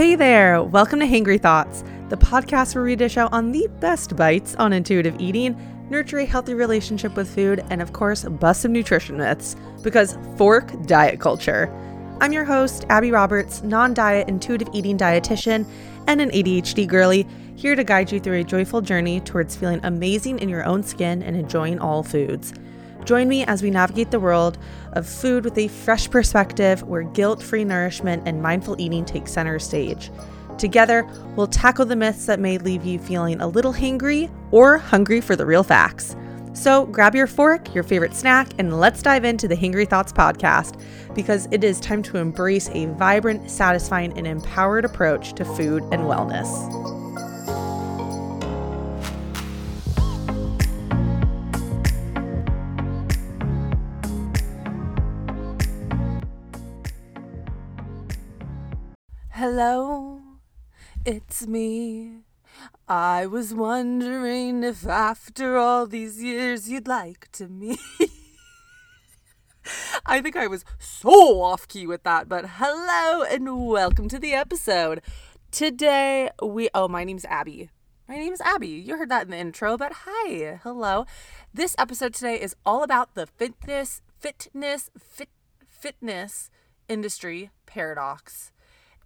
Hey there! Welcome to Hangry Thoughts, the podcast where we dish out on the best bites on intuitive eating, nurture a healthy relationship with food, and of course, bust some nutrition myths because fork diet culture. I'm your host, Abbey Roberts, non diet intuitive eating dietitian and an ADHD girly, here to guide you through a joyful journey towards feeling amazing in your own skin and enjoying all foods. Join me as we navigate the world of food with a fresh perspective where guilt free nourishment and mindful eating take center stage. Together, we'll tackle the myths that may leave you feeling a little hangry or hungry for the real facts. So grab your fork, your favorite snack, and let's dive into the Hangry Thoughts podcast because it is time to embrace a vibrant, satisfying, and empowered approach to food and wellness. Hello, it's me. I was wondering if after all these years you'd like to meet. I think I was so off key with that, but hello and welcome to the episode. Today we oh my name's Abbey. My name's Abbey. You heard that in the intro, but hi. Hello. This episode today is all about the fitness fitness fit fitness industry paradox.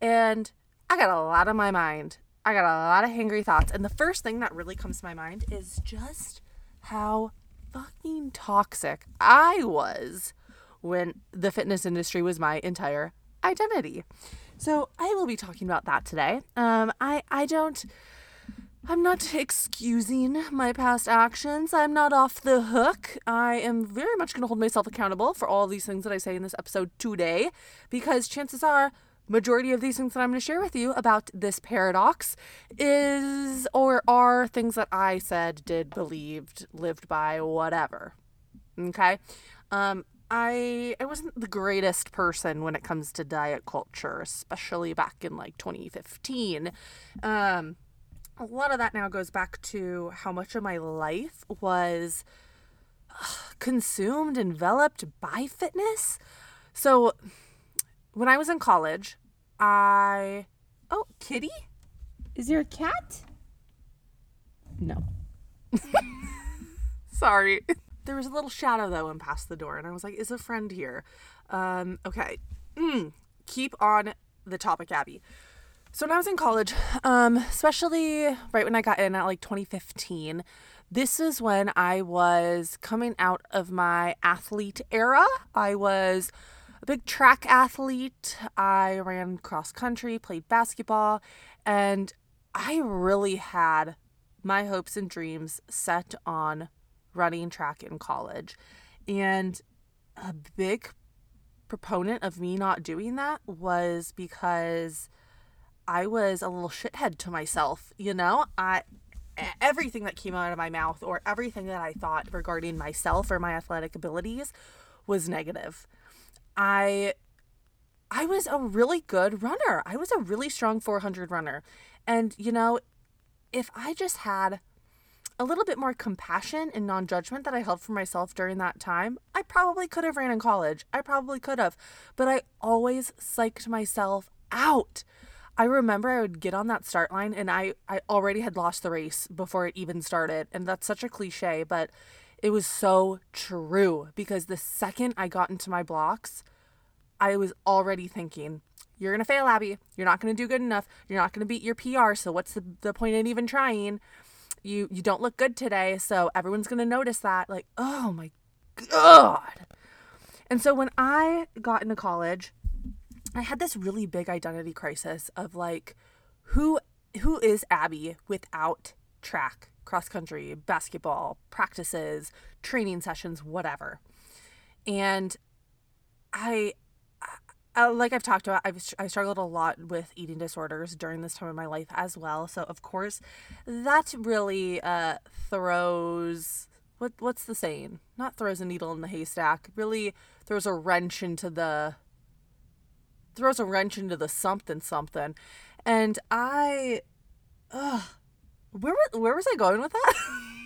And I got a lot on my mind. I got a lot of hangry thoughts. And the first thing that really comes to my mind is just how fucking toxic I was when the fitness industry was my entire identity. So I will be talking about that today. Um, I I don't. I'm not excusing my past actions. I'm not off the hook. I am very much going to hold myself accountable for all these things that I say in this episode today because chances are majority of these things that I'm going to share with you about this paradox is or are things that I said, did, believed, lived by, whatever. Okay? Um I I wasn't the greatest person when it comes to diet culture, especially back in like 2015. Um a lot of that now goes back to how much of my life was consumed, enveloped by fitness. So when I was in college, I oh, kitty? Is there a cat? No. Sorry. There was a little shadow that went past the door, and I was like, "Is a friend here?" Um, okay. Mm, keep on the topic, Abbey. So when I was in college, um, especially right when I got in at like 2015, this is when I was coming out of my athlete era. I was a big track athlete. I ran cross country, played basketball, and I really had my hopes and dreams set on running track in college. And a big proponent of me not doing that was because I was a little shithead to myself, you know? I everything that came out of my mouth or everything that I thought regarding myself or my athletic abilities was negative. I I was a really good runner. I was a really strong 400 runner. And you know, if I just had a little bit more compassion and non-judgment that I held for myself during that time, I probably could have ran in college. I probably could have. But I always psyched myself out. I remember I would get on that start line and I I already had lost the race before it even started. And that's such a cliche, but it was so true because the second I got into my blocks, I was already thinking, you're going to fail, Abbey. You're not going to do good enough. You're not going to beat your PR. So what's the, the point in even trying? You you don't look good today, so everyone's going to notice that. Like, oh my god. And so when I got into college, I had this really big identity crisis of like who who is Abbey without track? Cross country, basketball, practices, training sessions, whatever. And I, I like I've talked about, I've I struggled a lot with eating disorders during this time of my life as well. So of course, that really uh, throws what what's the saying? Not throws a needle in the haystack. Really throws a wrench into the throws a wrench into the something something. And I, ugh, where where was I going with that?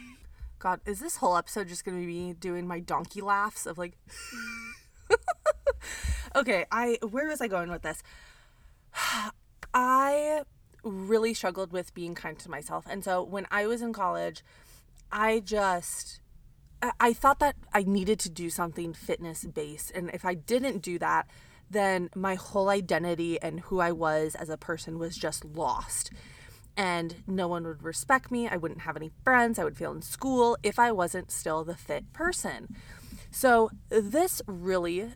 God, is this whole episode just gonna be me doing my donkey laughs of like? okay, I where was I going with this? I really struggled with being kind to myself. And so when I was in college, I just I- thought that I needed to do something fitness based. And if I didn't do that, then my whole identity and who I was as a person was just lost. And no one would respect me. I wouldn't have any friends. I would fail in school if I wasn't still the fit person. So this really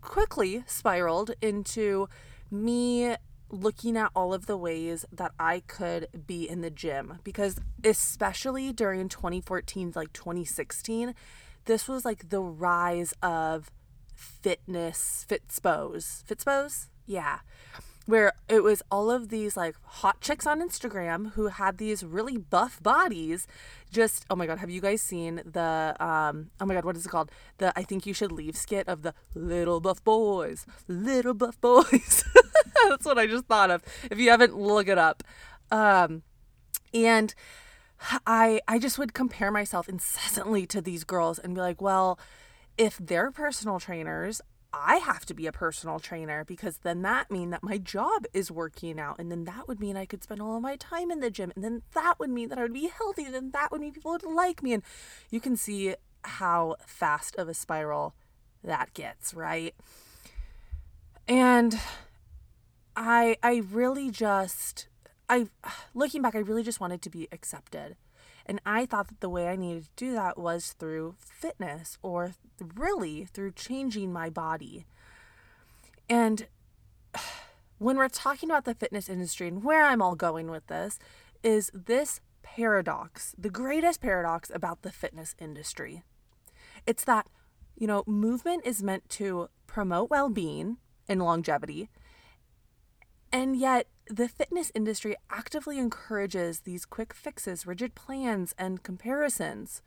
quickly spiraled into me looking at all of the ways that I could be in the gym because especially during 2014 like 2016 this was like the rise of fitness fitspos fitspos yeah where it was all of these like hot chicks on Instagram who had these really buff bodies. Just oh my god, have you guys seen the um oh my god, what is it called? The I think you should leave skit of the little buff boys, little buff boys. That's what I just thought of. If you haven't, look it up. Um, and I I just would compare myself incessantly to these girls and be like, well, if they're personal trainers, I have to be a personal trainer because then that mean that my job is working out and then that would mean I could spend all of my time in the gym and then that would mean that I would be healthy and then that would mean people would like me and you can see how fast of a spiral that gets, right? And I I really just I looking back I really just wanted to be accepted. And I thought that the way I needed to do that was through fitness or really through changing my body. And when we're talking about the fitness industry and where I'm all going with this is this paradox, the greatest paradox about the fitness industry. It's that, you know, movement is meant to promote well being and longevity. And yet, the fitness industry actively encourages these quick fixes, rigid plans, and comparisons.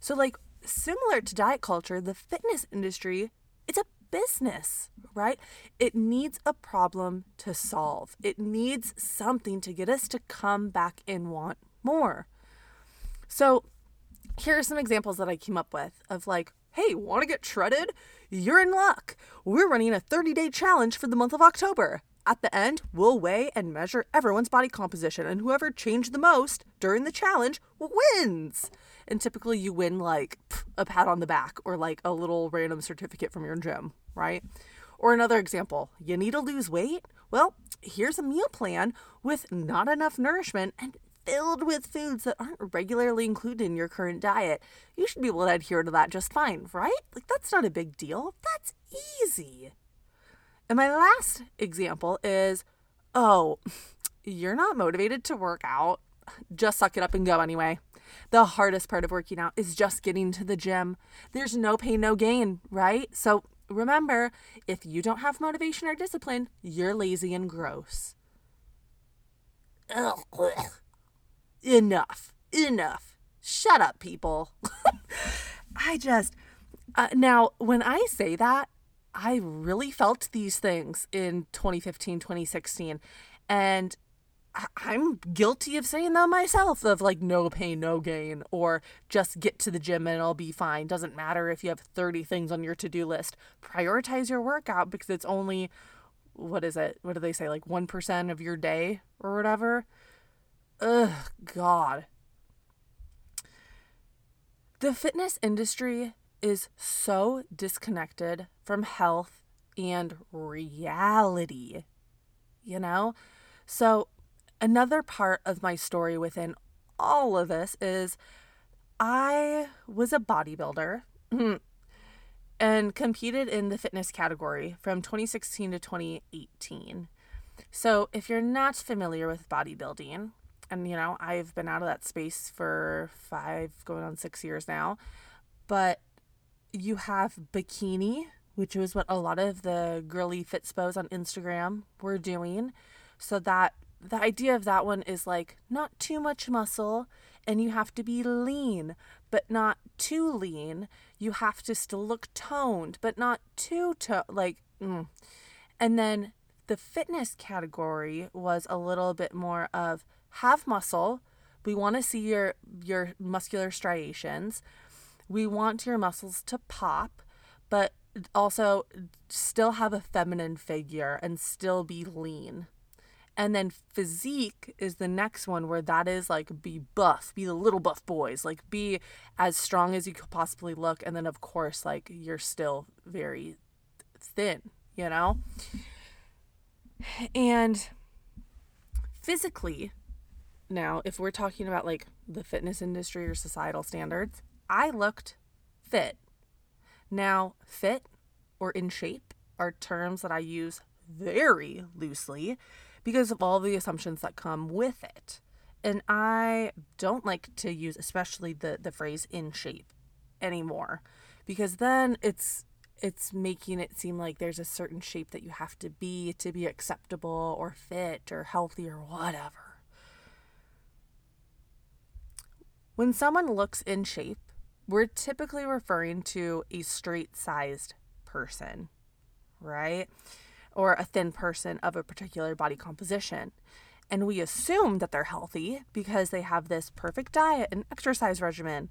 So, like, similar to diet culture, the fitness industry, it's a business, right? It needs a problem to solve. It needs something to get us to come back and want more. So, here are some examples that I came up with of like, hey, want to get shredded? You're in luck. We're running a 30 day challenge for the month of October. At the end, we'll weigh and measure everyone's body composition, and whoever changed the most during the challenge wins. And typically, you win like a pat on the back or like a little random certificate from your gym, right? Or another example, you need to lose weight? Well, here's a meal plan with not enough nourishment and filled with foods that aren't regularly included in your current diet. You should be able to adhere to that just fine, right? Like, that's not a big deal. That's easy. And my last example is oh, you're not motivated to work out. Just suck it up and go anyway. The hardest part of working out is just getting to the gym. There's no pain, no gain, right? So remember, if you don't have motivation or discipline, you're lazy and gross. Ugh. Enough. Enough. Shut up, people. I just. Uh, now, when I say that, I really felt these things in 2015, 2016. And I'm guilty of saying them myself of like no pain, no gain, or just get to the gym and I'll be fine. Doesn't matter if you have 30 things on your to do list. Prioritize your workout because it's only, what is it? What do they say? Like 1% of your day or whatever. Ugh, God. The fitness industry is so disconnected from health and reality, you know? So, another part of my story within all of this is I was a bodybuilder and competed in the fitness category from 2016 to 2018. So, if you're not familiar with bodybuilding, and you know, I've been out of that space for five, going on six years now, but you have bikini, which was what a lot of the girly fitspos on Instagram were doing. So that the idea of that one is like not too much muscle and you have to be lean, but not too lean. You have to still look toned, but not too to like mm. and then the fitness category was a little bit more of have muscle. We want to see your your muscular striations we want your muscles to pop, but also still have a feminine figure and still be lean. And then physique is the next one where that is like be buff, be the little buff boys, like be as strong as you could possibly look. And then, of course, like you're still very thin, you know? And physically, now, if we're talking about like the fitness industry or societal standards, I looked fit. Now, fit or in shape are terms that I use very loosely because of all the assumptions that come with it. And I don't like to use especially the the phrase in shape anymore because then it's it's making it seem like there's a certain shape that you have to be to be acceptable or fit or healthy or whatever. When someone looks in shape, we're typically referring to a straight sized person, right? Or a thin person of a particular body composition. And we assume that they're healthy because they have this perfect diet and exercise regimen.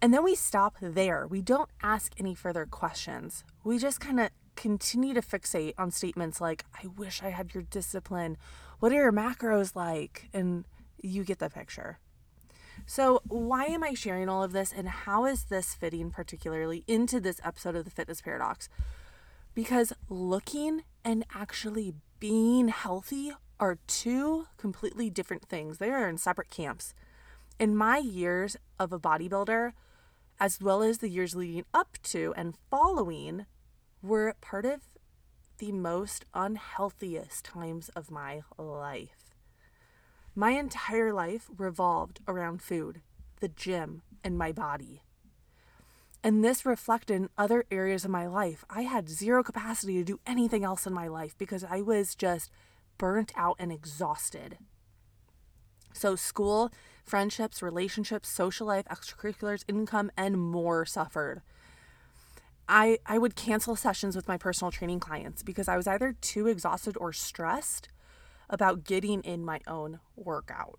And then we stop there. We don't ask any further questions. We just kind of continue to fixate on statements like, I wish I had your discipline. What are your macros like? And you get the picture. So, why am I sharing all of this and how is this fitting particularly into this episode of the Fitness Paradox? Because looking and actually being healthy are two completely different things. They are in separate camps. In my years of a bodybuilder, as well as the years leading up to and following, were part of the most unhealthiest times of my life. My entire life revolved around food, the gym, and my body. And this reflected in other areas of my life. I had zero capacity to do anything else in my life because I was just burnt out and exhausted. So, school, friendships, relationships, social life, extracurriculars, income, and more suffered. I, I would cancel sessions with my personal training clients because I was either too exhausted or stressed about getting in my own workout.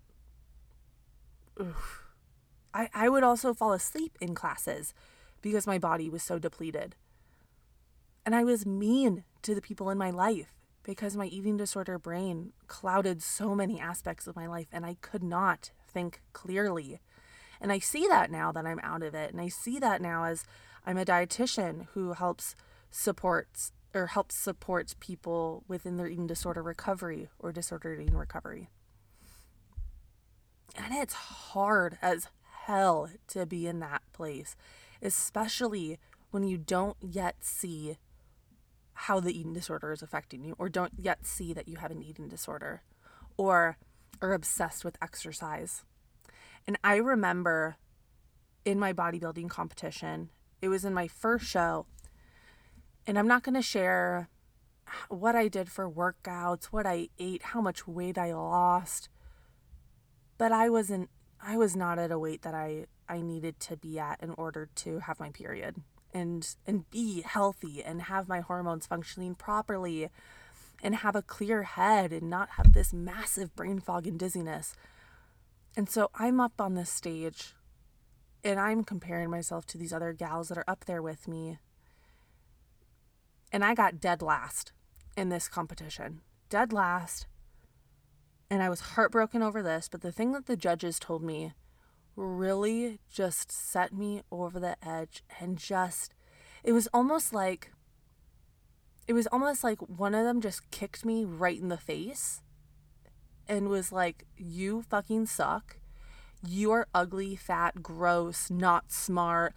Oof. I, I would also fall asleep in classes because my body was so depleted. And I was mean to the people in my life because my eating disorder brain clouded so many aspects of my life and I could not think clearly. And I see that now that I'm out of it. And I see that now as I'm a dietitian who helps supports or helps support people within their eating disorder recovery or disordered eating recovery. And it's hard as hell to be in that place, especially when you don't yet see how the eating disorder is affecting you or don't yet see that you have an eating disorder or are obsessed with exercise. And I remember in my bodybuilding competition, it was in my first show and I'm not going to share what I did for workouts, what I ate, how much weight I lost. But I wasn't I was not at a weight that I I needed to be at in order to have my period and and be healthy and have my hormones functioning properly and have a clear head and not have this massive brain fog and dizziness. And so I'm up on this stage and I'm comparing myself to these other gals that are up there with me and I got dead last in this competition. Dead last. And I was heartbroken over this, but the thing that the judges told me really just set me over the edge and just it was almost like it was almost like one of them just kicked me right in the face and was like, You fucking suck. You are ugly, fat, gross, not smart,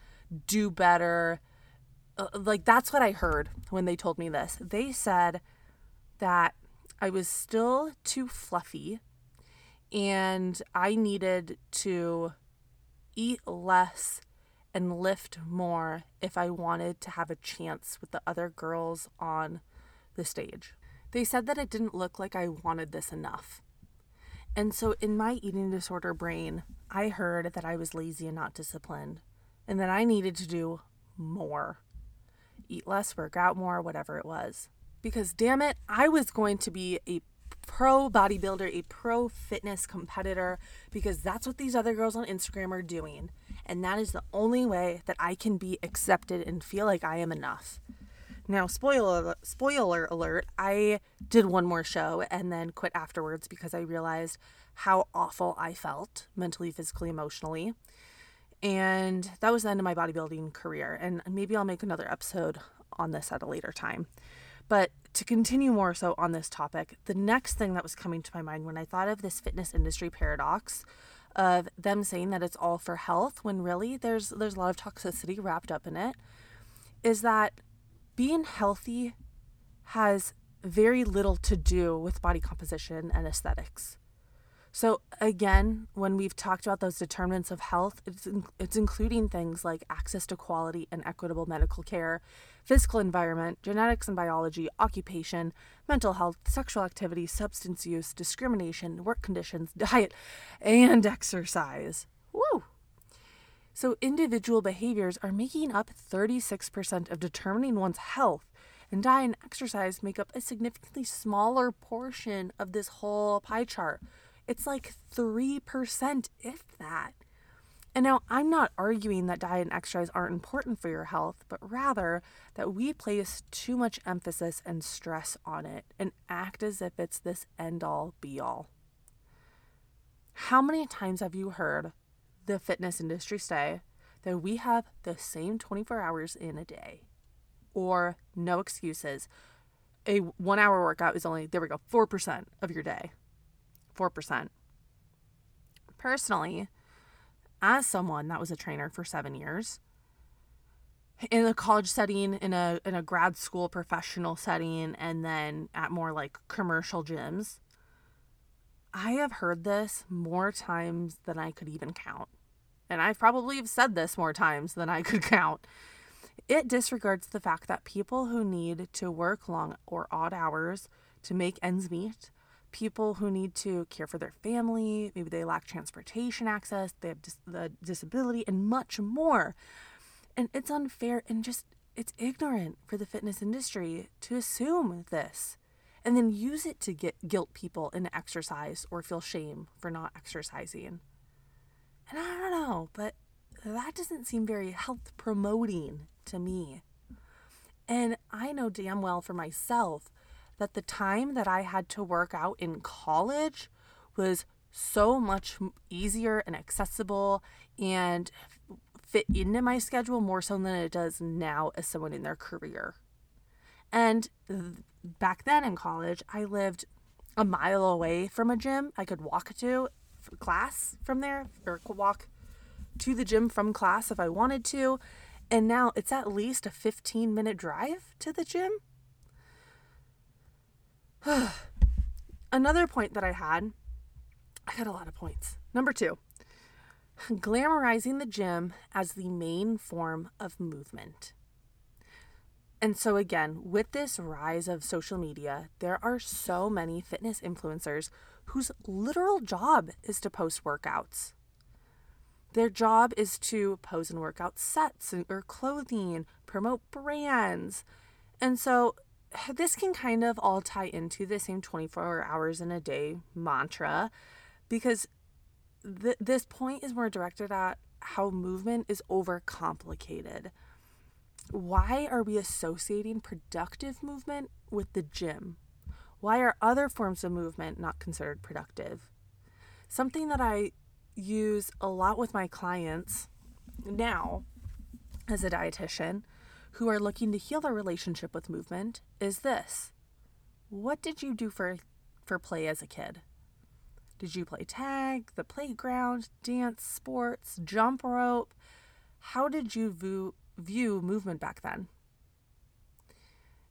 do better. Uh, like that's what I heard when they told me this. They said that I was still too fluffy and I needed to eat less and lift more if I wanted to have a chance with the other girls on the stage. They said that it didn't look like I wanted this enough. And so in my eating disorder brain, I heard that I was lazy and not disciplined and that I needed to do more eat less, work out more, whatever it was. Because damn it, I was going to be a pro bodybuilder, a pro fitness competitor, because that's what these other girls on Instagram are doing. And that is the only way that I can be accepted and feel like I am enough. Now, spoiler spoiler alert, I did one more show and then quit afterwards because I realized how awful I felt mentally, physically, emotionally. And that was the end of my bodybuilding career. And maybe I'll make another episode on this at a later time. But to continue more so on this topic, the next thing that was coming to my mind when I thought of this fitness industry paradox of them saying that it's all for health when really there's there's a lot of toxicity wrapped up in it is that being healthy has very little to do with body composition and aesthetics. So again, when we've talked about those determinants of health, it's in, it's including things like access to quality and equitable medical care, physical environment, genetics and biology, occupation, mental health, sexual activity, substance use, discrimination, work conditions, diet, and exercise. Woo! So individual behaviors are making up 36% of determining one's health, and diet and exercise make up a significantly smaller portion of this whole pie chart. It's like 3%, if that. And now I'm not arguing that diet and exercise aren't important for your health, but rather that we place too much emphasis and stress on it and act as if it's this end all be all. How many times have you heard the fitness industry say that we have the same 24 hours in a day? Or no excuses. A one hour workout is only, there we go, 4% of your day. 4%. Personally, as someone that was a trainer for seven years, in a college setting, in a in a grad school professional setting, and then at more like commercial gyms, I have heard this more times than I could even count. And I've probably said this more times than I could count. It disregards the fact that people who need to work long or odd hours to make ends meet people who need to care for their family, maybe they lack transportation access, they have dis- the disability, and much more. And it's unfair and just it's ignorant for the fitness industry to assume this and then use it to get guilt people into exercise or feel shame for not exercising. And I don't know, but that doesn't seem very health promoting to me. And I know damn well for myself that the time that I had to work out in college was so much easier and accessible and fit into my schedule more so than it does now as someone in their career. And back then in college, I lived a mile away from a gym I could walk to class from there or walk to the gym from class if I wanted to. And now it's at least a 15 minute drive to the gym. Another point that I had, I got a lot of points. Number two, glamorizing the gym as the main form of movement. And so, again, with this rise of social media, there are so many fitness influencers whose literal job is to post workouts. Their job is to pose and workout sets or clothing, promote brands. And so this can kind of all tie into the same 24 hours in a day mantra because th- this point is more directed at how movement is overcomplicated. Why are we associating productive movement with the gym? Why are other forms of movement not considered productive? Something that I use a lot with my clients now as a dietitian who are looking to heal their relationship with movement is this. What did you do for for play as a kid? Did you play tag, the playground, dance, sports, jump rope? How did you view, view movement back then?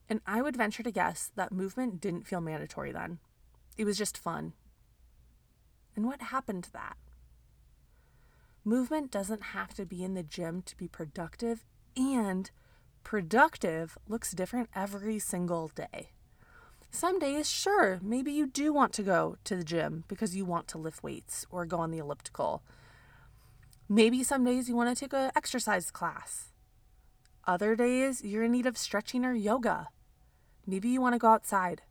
And I would venture to guess that movement didn't feel mandatory then. It was just fun. And what happened to that? Movement doesn't have to be in the gym to be productive and Productive looks different every single day. Some days, sure, maybe you do want to go to the gym because you want to lift weights or go on the elliptical. Maybe some days you want to take an exercise class. Other days, you're in need of stretching or yoga. Maybe you want to go outside.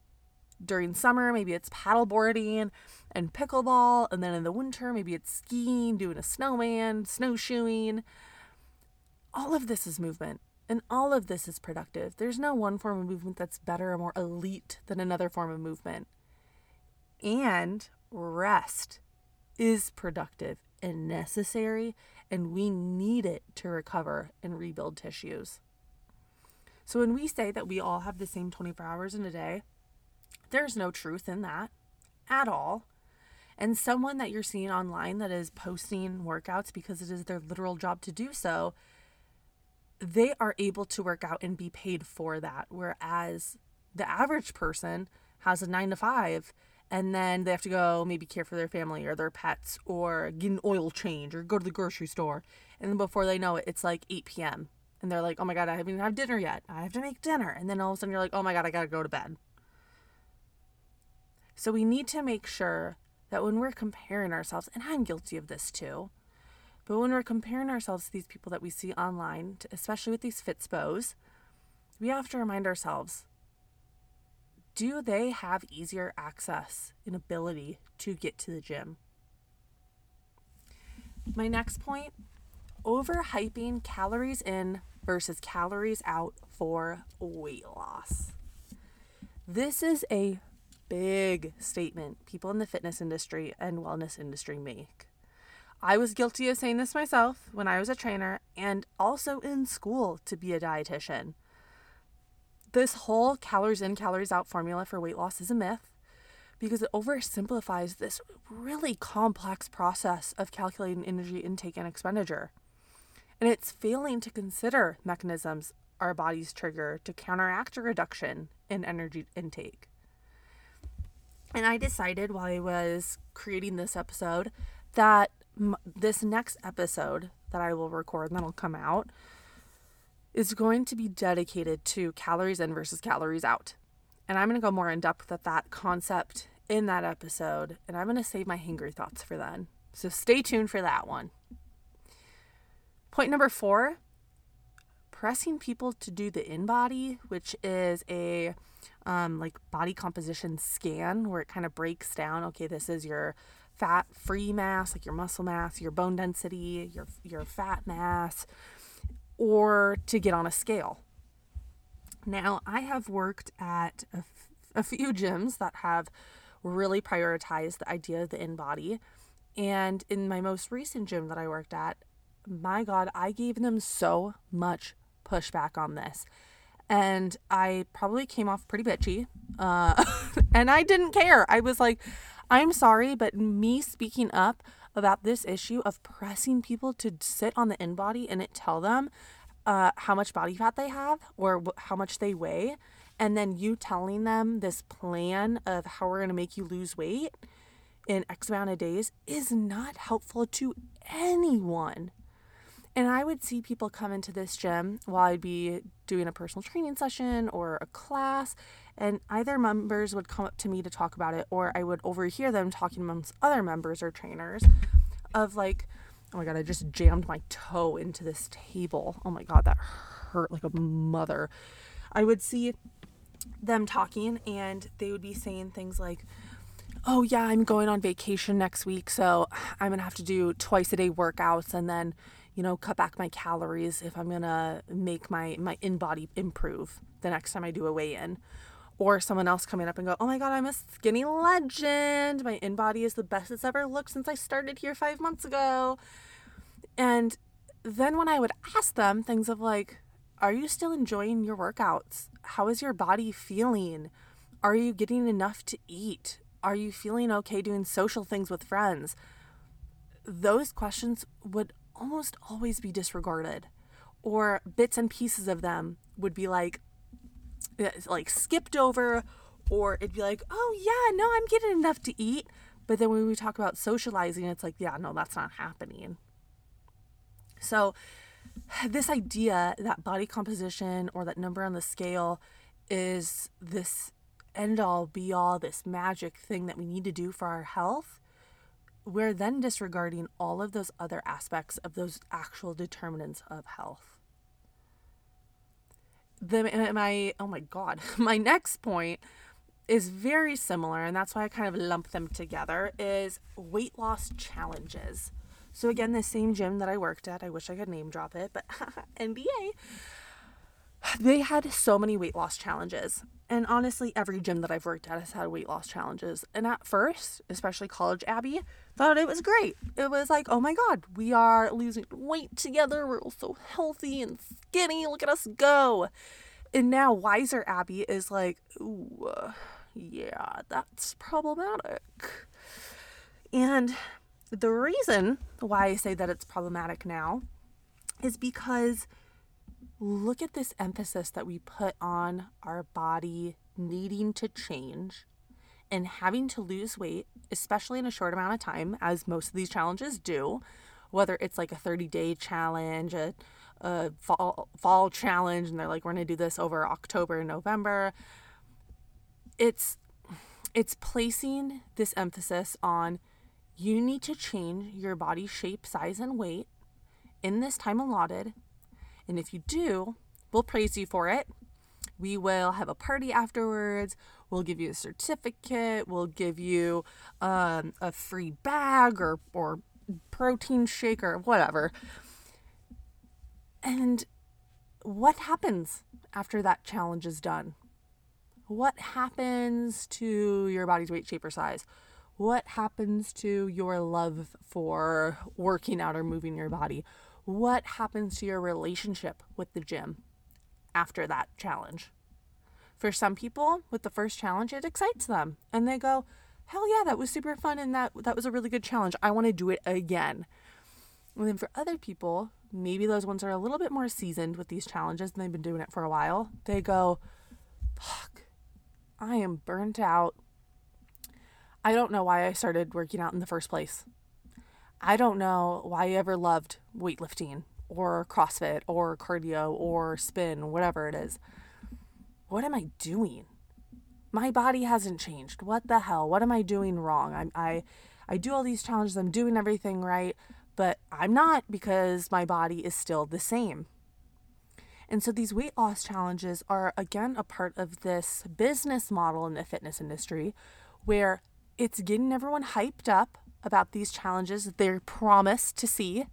During summer, maybe it's paddleboarding and pickleball. And then in the winter, maybe it's skiing, doing a snowman, snowshoeing. All of this is movement And all of this is productive. There's no one form of movement that's better or more elite than another form of movement. And rest is productive and necessary, and we need it to recover and rebuild tissues. So when we say that we all have the same 24 hours in a day, there's no truth in that at all. And someone that you're seeing online that is posting workouts because it is their literal job to do so, they are able to work out and be paid for that. Whereas the average person has a nine to five and then they have to go maybe care for their family or their pets or get an oil change or go to the grocery store. And then before they know it, it's like 8 p.m. And they're like, oh my God, I haven't even had dinner yet. I have to make dinner. And then all of a sudden you're like, oh my God, I got to go to bed. So we need to make sure that when we're comparing ourselves, and I'm guilty of this too, but when we're comparing ourselves to these people that we see online, especially with these Fitspos, we have to remind ourselves do they have easier access and ability to get to the gym? My next point overhyping calories in versus calories out for weight loss. This is a big statement people in the fitness industry and wellness industry make. I was guilty of saying this myself when I was a trainer and also in school to be a dietitian. This whole calories in, calories out formula for weight loss is a myth because it oversimplifies this really complex process of calculating energy intake and expenditure. And it's failing to consider mechanisms our bodies trigger to counteract a reduction in energy intake. And I decided while I was creating this episode that this next episode that I will record and that'll come out is going to be dedicated to calories in versus calories out. And I'm going to go more in depth with that concept in that episode. And I'm going to save my hangry thoughts for then. So stay tuned for that one. Point number four pressing people to do the InBody, which is a um, like body composition scan where it kind of breaks down. Okay, this is your fat free mass, like your muscle mass, your bone density, your your fat mass, or to get on a scale. Now, I have worked at a, f- a few gyms that have really prioritized the idea of the InBody. And in my most recent gym that I worked at, my God, I gave them so much pushback on this and I probably came off pretty bitchy. Uh, and I didn't care. I was like, I'm sorry, but me speaking up about this issue of pressing people to sit on the InBody and it tell them uh, how much body fat they have or wh- how much they weigh, and then you telling them this plan of how we're going to make you lose weight in X amount of days is not helpful to anyone. And I would see people come into this gym while I'd be doing a personal training session or a class, and either members would come up to me to talk about it, or I would overhear them talking amongst other members or trainers of like, oh my god, I just jammed my toe into this table. Oh my god, that hurt like a mother. I would see them talking, and they would be saying things like, oh yeah, I'm going on vacation next week, so I'm gonna have to do twice a day workouts and then you know, cut back my calories if I'm gonna make my my InBody improve the next time I do a weigh in. Or someone else coming up and go, Oh my god, I'm a skinny legend. My InBody is the best it's ever looked since I started here five months ago. And then when I would ask them things of like, Are you still enjoying your workouts? How is your body feeling? Are you getting enough to eat? Are you feeling okay doing social things with friends? Those questions would almost always be disregarded or bits and pieces of them would be like like skipped over or it'd be like oh yeah no i'm getting enough to eat but then when we talk about socializing it's like yeah no that's not happening so this idea that body composition or that number on the scale is this end all be all this magic thing that we need to do for our health we're then disregarding all of those other aspects of those actual determinants of health. The my oh my god, my next point is very similar and that's why I kind of lump them together is weight loss challenges. So again, the same gym that I worked at, I wish I could name drop it, but NBA They had so many weight loss challenges. And honestly, every gym that I've worked at has had weight loss challenges. And at first, especially college Abbey, thought it was great. It was like, oh my God, we are losing weight together. We're all so healthy and skinny. Look at us go. And now wiser Abbey is like, ooh, yeah, that's problematic. And the reason why I say that it's problematic now is because look at this emphasis that we put on our body needing to change and having to lose weight, especially in a short amount of time, as most of these challenges do, whether it's like a 30 day challenge, a, a fall, fall challenge, and they're like, we're going to do this over October and November. It's, it's placing this emphasis on you need to change your body shape, size, and weight in this time allotted and if you do, we'll praise you for it. We will have a party afterwards. We'll give you a certificate. We'll give you um, a free bag or, or protein shake or whatever. And what happens after that challenge is done? What happens to your body's weight, shape, or size? What happens to your love for working out or moving your body? What happens to your relationship with the gym after that challenge? For some people, with the first challenge, it excites them and they go, hell yeah, that was super fun and that, that was a really good challenge. I want to do it again. And then for other people, maybe those ones are a little bit more seasoned with these challenges and they've been doing it for a while. They go, fuck, I am burnt out. I don't know why I started working out in the first place. I don't know why I ever loved weightlifting or CrossFit or cardio or spin, whatever it is. What am I doing? My body hasn't changed. What the hell? What am I doing wrong? I I I do all these challenges. I'm doing everything right, but I'm not because my body is still the same. And so these weight loss challenges are again a part of this business model in the fitness industry where it's getting everyone hyped up about these challenges they're promised to see.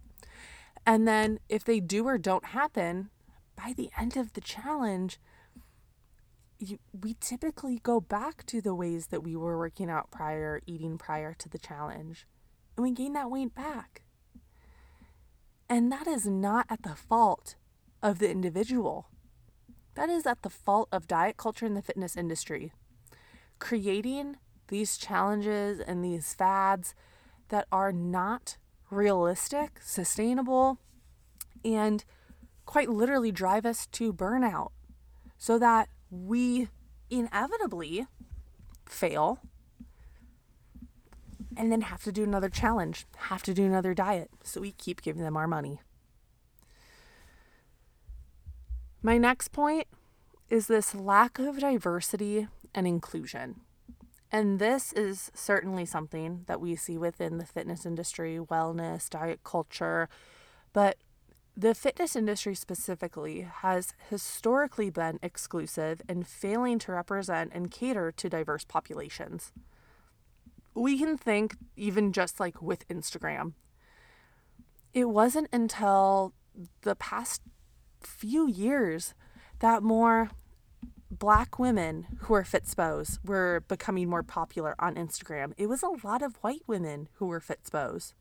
And then if they do or don't happen, by the end of the challenge, you, we typically go back to the ways that we were working out prior, eating prior to the challenge, and we gain that weight back. And that is not at the fault of the individual. That is at the fault of diet culture in the fitness industry. Creating these challenges and these fads that are not realistic, sustainable, and quite literally drive us to burnout so that we inevitably fail and then have to do another challenge, have to do another diet. So we keep giving them our money. My next point is this lack of diversity and inclusion. And this is certainly something that we see within the fitness industry, wellness, diet culture. But the fitness industry specifically has historically been exclusive and failing to represent and cater to diverse populations. We can think, even just like with Instagram, it wasn't until the past few years that more black women who are fitspos were becoming more popular on Instagram. It was a lot of white women who were fitspos.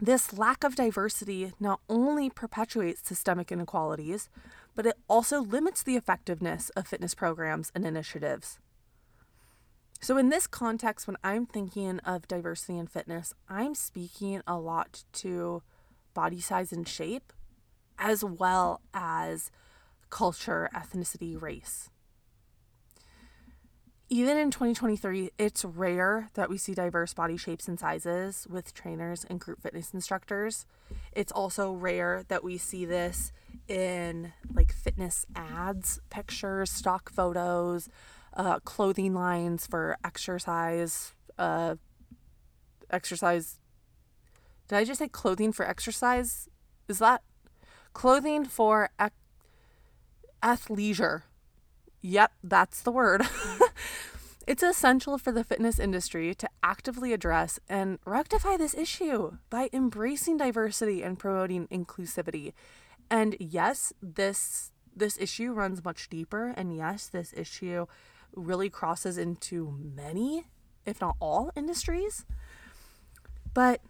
This lack of diversity not only perpetuates systemic inequalities, but it also limits the effectiveness of fitness programs and initiatives. So, in this context, when I'm thinking of diversity in fitness, I'm speaking a lot to body size and shape, as well as culture, ethnicity, race. Even in 2023, it's rare that we see diverse body shapes and sizes with trainers and group fitness instructors. It's also rare that we see this in like fitness ads, pictures, stock photos, uh, clothing lines for exercise, uh, exercise. Did I just say clothing for exercise? Is that clothing for ex- athleisure. Yep, that's the word. it's essential for the fitness industry to actively address and rectify this issue by embracing diversity and promoting inclusivity And yes, this this issue runs much deeper and yes, this issue really crosses into many, if not all industries. But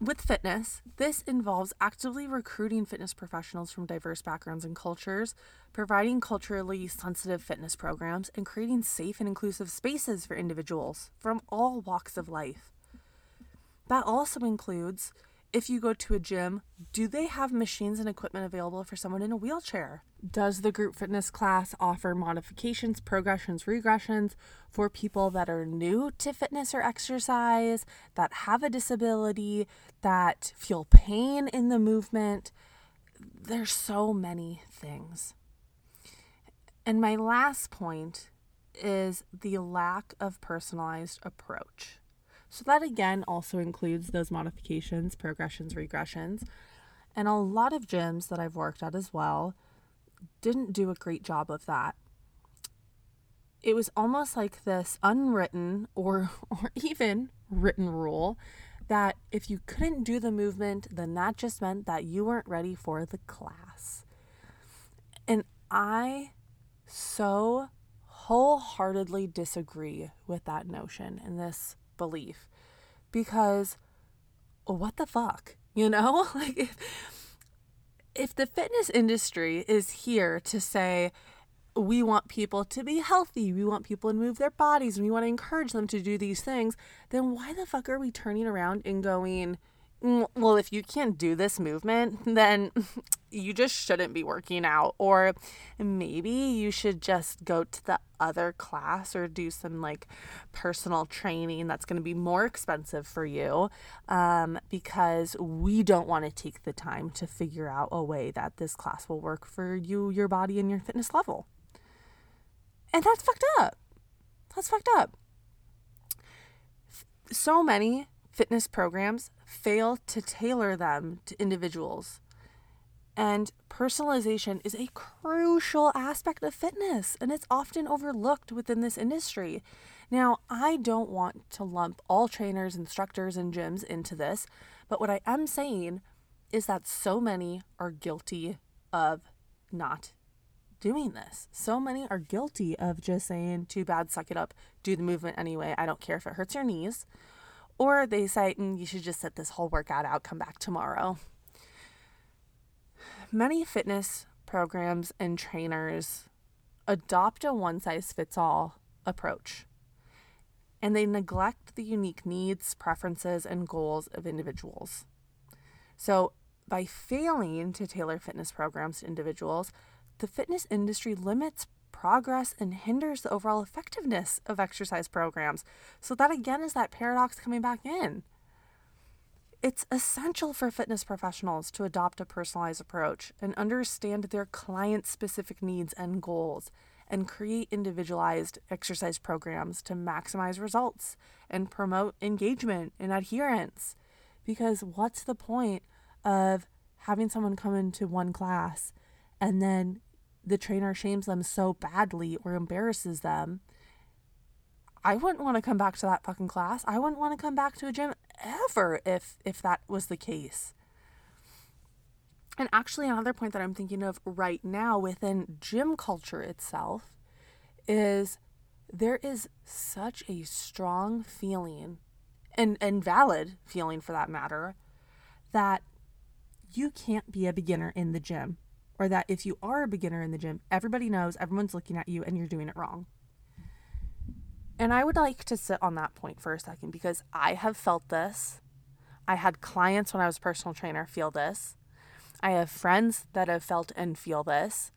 with fitness, this involves actively recruiting fitness professionals from diverse backgrounds and cultures, providing culturally sensitive fitness programs, and creating safe and inclusive spaces for individuals from all walks of life. That also includes if you go to a gym, do they have machines and equipment available for someone in a wheelchair? Does the group fitness class offer modifications, progressions, regressions for people that are new to fitness or exercise, that have a disability, that feel pain in the movement? There's so many things. And my last point is the lack of personalized approach. So that again also includes those modifications, progressions, regressions. And a lot of gyms that I've worked at as well didn't do a great job of that. It was almost like this unwritten or or even written rule that if you couldn't do the movement, then that just meant that you weren't ready for the class. And I so wholeheartedly disagree with that notion and this belief. Because what the fuck you know? Like if, if the fitness industry is here to say we want people to be healthy we want people to move their bodies and we want to encourage them to do these things then why the fuck are we turning around and going well, if you can't do this movement, then you just shouldn't be working out. Or maybe you should just go to the other class or do some like personal training that's going to be more expensive for you um, because we don't want to take the time to figure out a way that this class will work for you, your body, and your fitness level. And that's fucked up. That's fucked up. So many fitness programs fail to tailor them to individuals. And personalization is a crucial aspect of fitness, and it's often overlooked within this industry. Now, I don't want to lump all trainers, instructors, and gyms into this, but what I am saying is that so many are guilty of not doing this. So many are guilty of just saying, too bad, suck it up, do the movement anyway. I don't care if it hurts your knees. Or they say, mm, you should just set this whole workout out, come back tomorrow. Many fitness programs and trainers adopt a one size fits all approach, and they neglect the unique needs, preferences, and goals of individuals. So, by failing to tailor fitness programs to individuals, the fitness industry limits progress and hinders the overall effectiveness of exercise programs. So, that again is that paradox coming back in. It's essential for fitness professionals to adopt a personalized approach and understand their client specific needs and goals and create individualized exercise programs to maximize results and promote engagement and adherence. Because what's the point of having someone come into one class and then the trainer shames them so badly or embarrasses them, I wouldn't want to come back to that fucking class. I wouldn't want to come back to a gym ever if if that was the case. And actually another point that I'm thinking of right now within gym culture itself is there is such a strong feeling and and valid feeling for that matter that you can't be a beginner in the gym or that if you are a beginner in the gym, everybody knows, everyone's looking at you, and you're doing it wrong. And I would like to sit on that point for a second because I have felt this. I had clients when I was a personal trainer feel this. I have friends that have felt and feel this.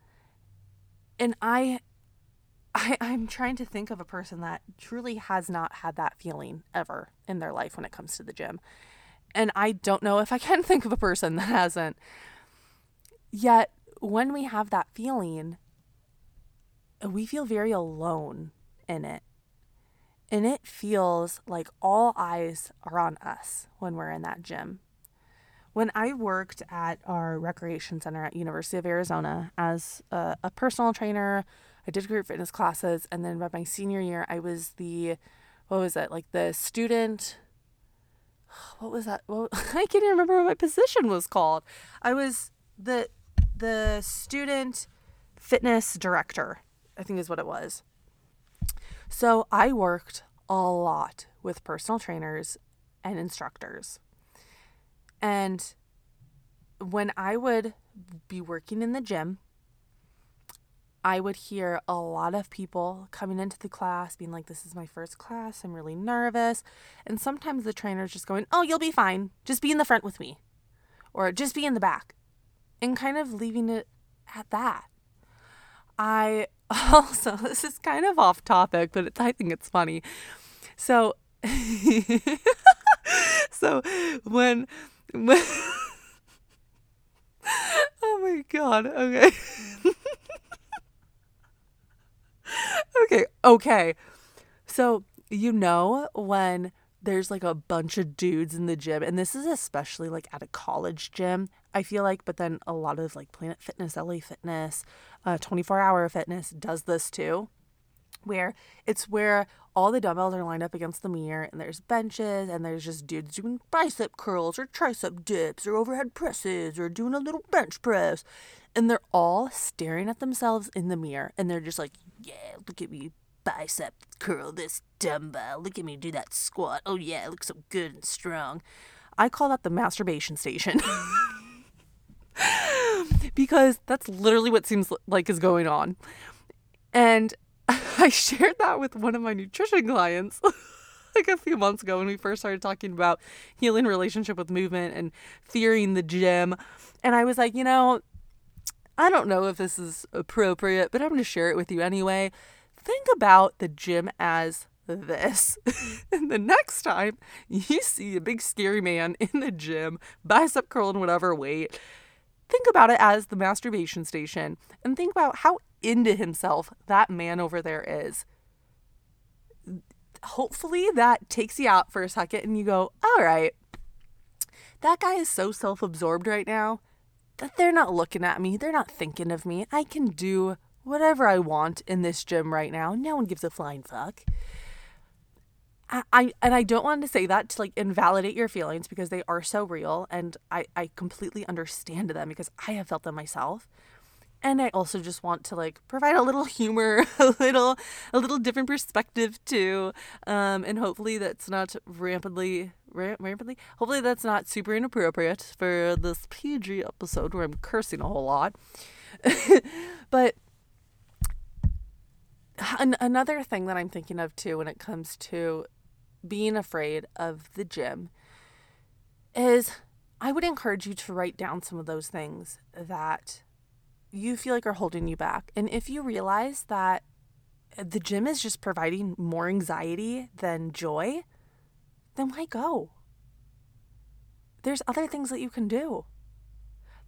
And I I, I'm trying to think of a person that truly has not had that feeling ever in their life when it comes to the gym. And I don't know if I can think of a person that hasn't. Yet when we have that feeling, uh, we feel very alone in it. And it feels like all eyes are on us when we're in that gym. When I worked at our recreation center at University of Arizona as a, a personal trainer, I did group fitness classes, and then by my senior year, I was the what was it like the student what was that well i can't even remember what my position was called i was the the student fitness director, I think is what it was. So I worked a lot with personal trainers and instructors. And when I would be working in the gym, I would hear a lot of people coming into the class being like, This is my first class. I'm really nervous. And sometimes the trainer's just going, Oh, you'll be fine. Just be in the front with me. Or just be in the back. And kind of leaving it at that. I also, this is kind of off topic, but it, I think it's funny. So, so when, when oh my god, okay. okay, okay. So, you know, when there's like a bunch of dudes in the gym, and this is especially like at a college gym, I feel like, but then a lot of like Planet Fitness, LA Fitness, uh, 24 Hour Fitness does this too, where it's where all the dumbbells are lined up against the mirror and there's benches and there's just dudes doing bicep curls or tricep dips or overhead presses or doing a little bench press. And they're all staring at themselves in the mirror and they're just like, yeah, look at me bicep curl this dumbbell. Look at me do that squat. Oh, yeah, it looks so good and strong. I call that the masturbation station. because that's literally what seems like is going on. And I shared that with one of my nutrition clients like a few months ago when we first started talking about healing relationship with movement and fearing the gym. And I was like, you know, I don't know if this is appropriate, but I'm going to share it with you anyway. Think about the gym as this. and the next time you see a big scary man in the gym, bicep curling whatever weight, think about it as the masturbation station and think about how into himself that man over there is. Hopefully that takes you out for a second and you go, all right, that guy is so self absorbed right now that they're not looking at me. They're not thinking of me. I can do whatever I want in this gym right now. No one gives a flying fuck. I, and I don't want to say that to like invalidate your feelings because they are so real and I, I completely understand them because I have felt them myself. And I also just want to like provide a little humor, a little a little different perspective too. Um, and hopefully that's not rampantly rampantly hopefully that's not super inappropriate for this PG episode where I'm cursing a whole lot. but an- another thing that I'm thinking of too when it comes to being afraid of the gym is I would encourage you to write down some of those things that you feel like are holding you back. And if you realize that the gym is just providing more anxiety than joy, then why go? There's other things that you can do.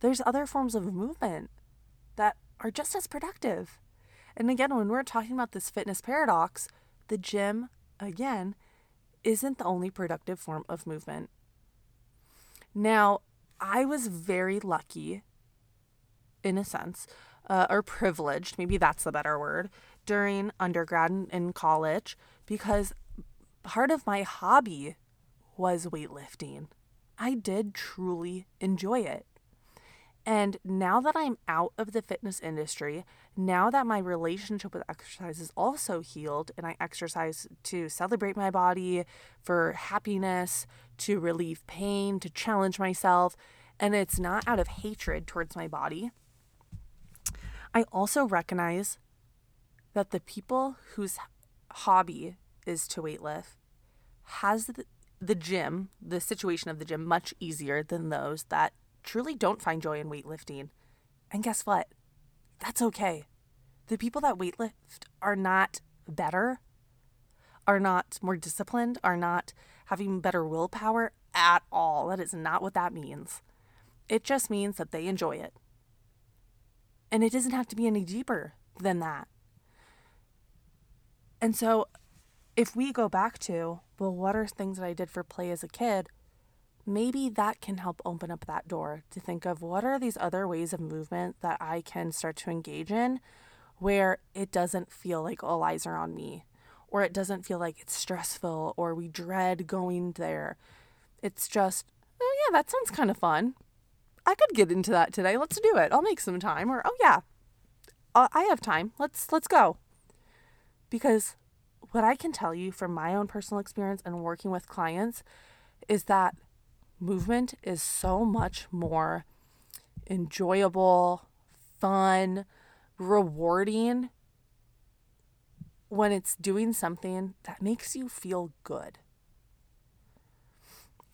There's other forms of movement that are just as productive. And again, when we're talking about this fitness paradox, the gym, again, isn't the only productive form of movement. Now, I was very lucky, in a sense, uh, or privileged, maybe that's the better word, during undergrad and in college because part of my hobby was weightlifting. I did truly enjoy it. And now that I'm out of the fitness industry, now that my relationship with exercise is also healed and I exercise to celebrate my body, for happiness, to relieve pain, to challenge myself, and it's not out of hatred towards my body, I also recognize that the people whose hobby is to weightlift has the, the gym, the situation of the gym, much easier than those that truly don't find joy in weightlifting. And guess what? That's okay. The people that weightlift are not better, are not more disciplined, are not having better willpower at all. That is not what that means. It just means that they enjoy it. And it doesn't have to be any deeper than that. And so, if we go back to, well, what are things that I did for play as a kid? Maybe that can help open up that door to think of what are these other ways of movement that I can start to engage in where it doesn't feel like all eyes are on me or it doesn't feel like it's stressful or we dread going there. It's just, oh yeah, that sounds kind of fun. I could get into that today. Let's do it. I'll make some time. Or, oh, yeah, uh, I have time. Let's, let's go. Because what I can tell you from my own personal experience and working with clients is that movement is so much more enjoyable, fun, rewarding when it's doing something that makes you feel good.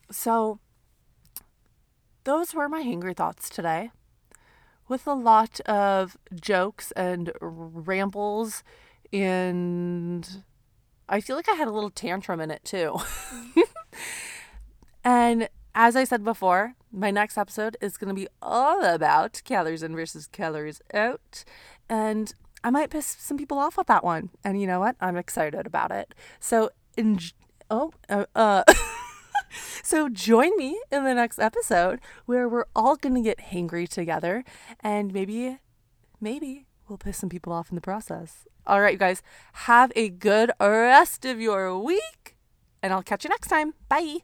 So, those were my hangry thoughts today with a lot of jokes and rambles and I feel like I had a little tantrum in it too. and as I said before, my next episode is going to be all about calories in versus calories out. And I might piss some people off with that one. And you know what? I'm excited about it. So, in, oh, uh, uh so join me in the next episode where we're all going to get hangry together and maybe, maybe we'll piss some people off in the process. All right, you guys, have a good rest of your week, and I'll catch you next time. Bye.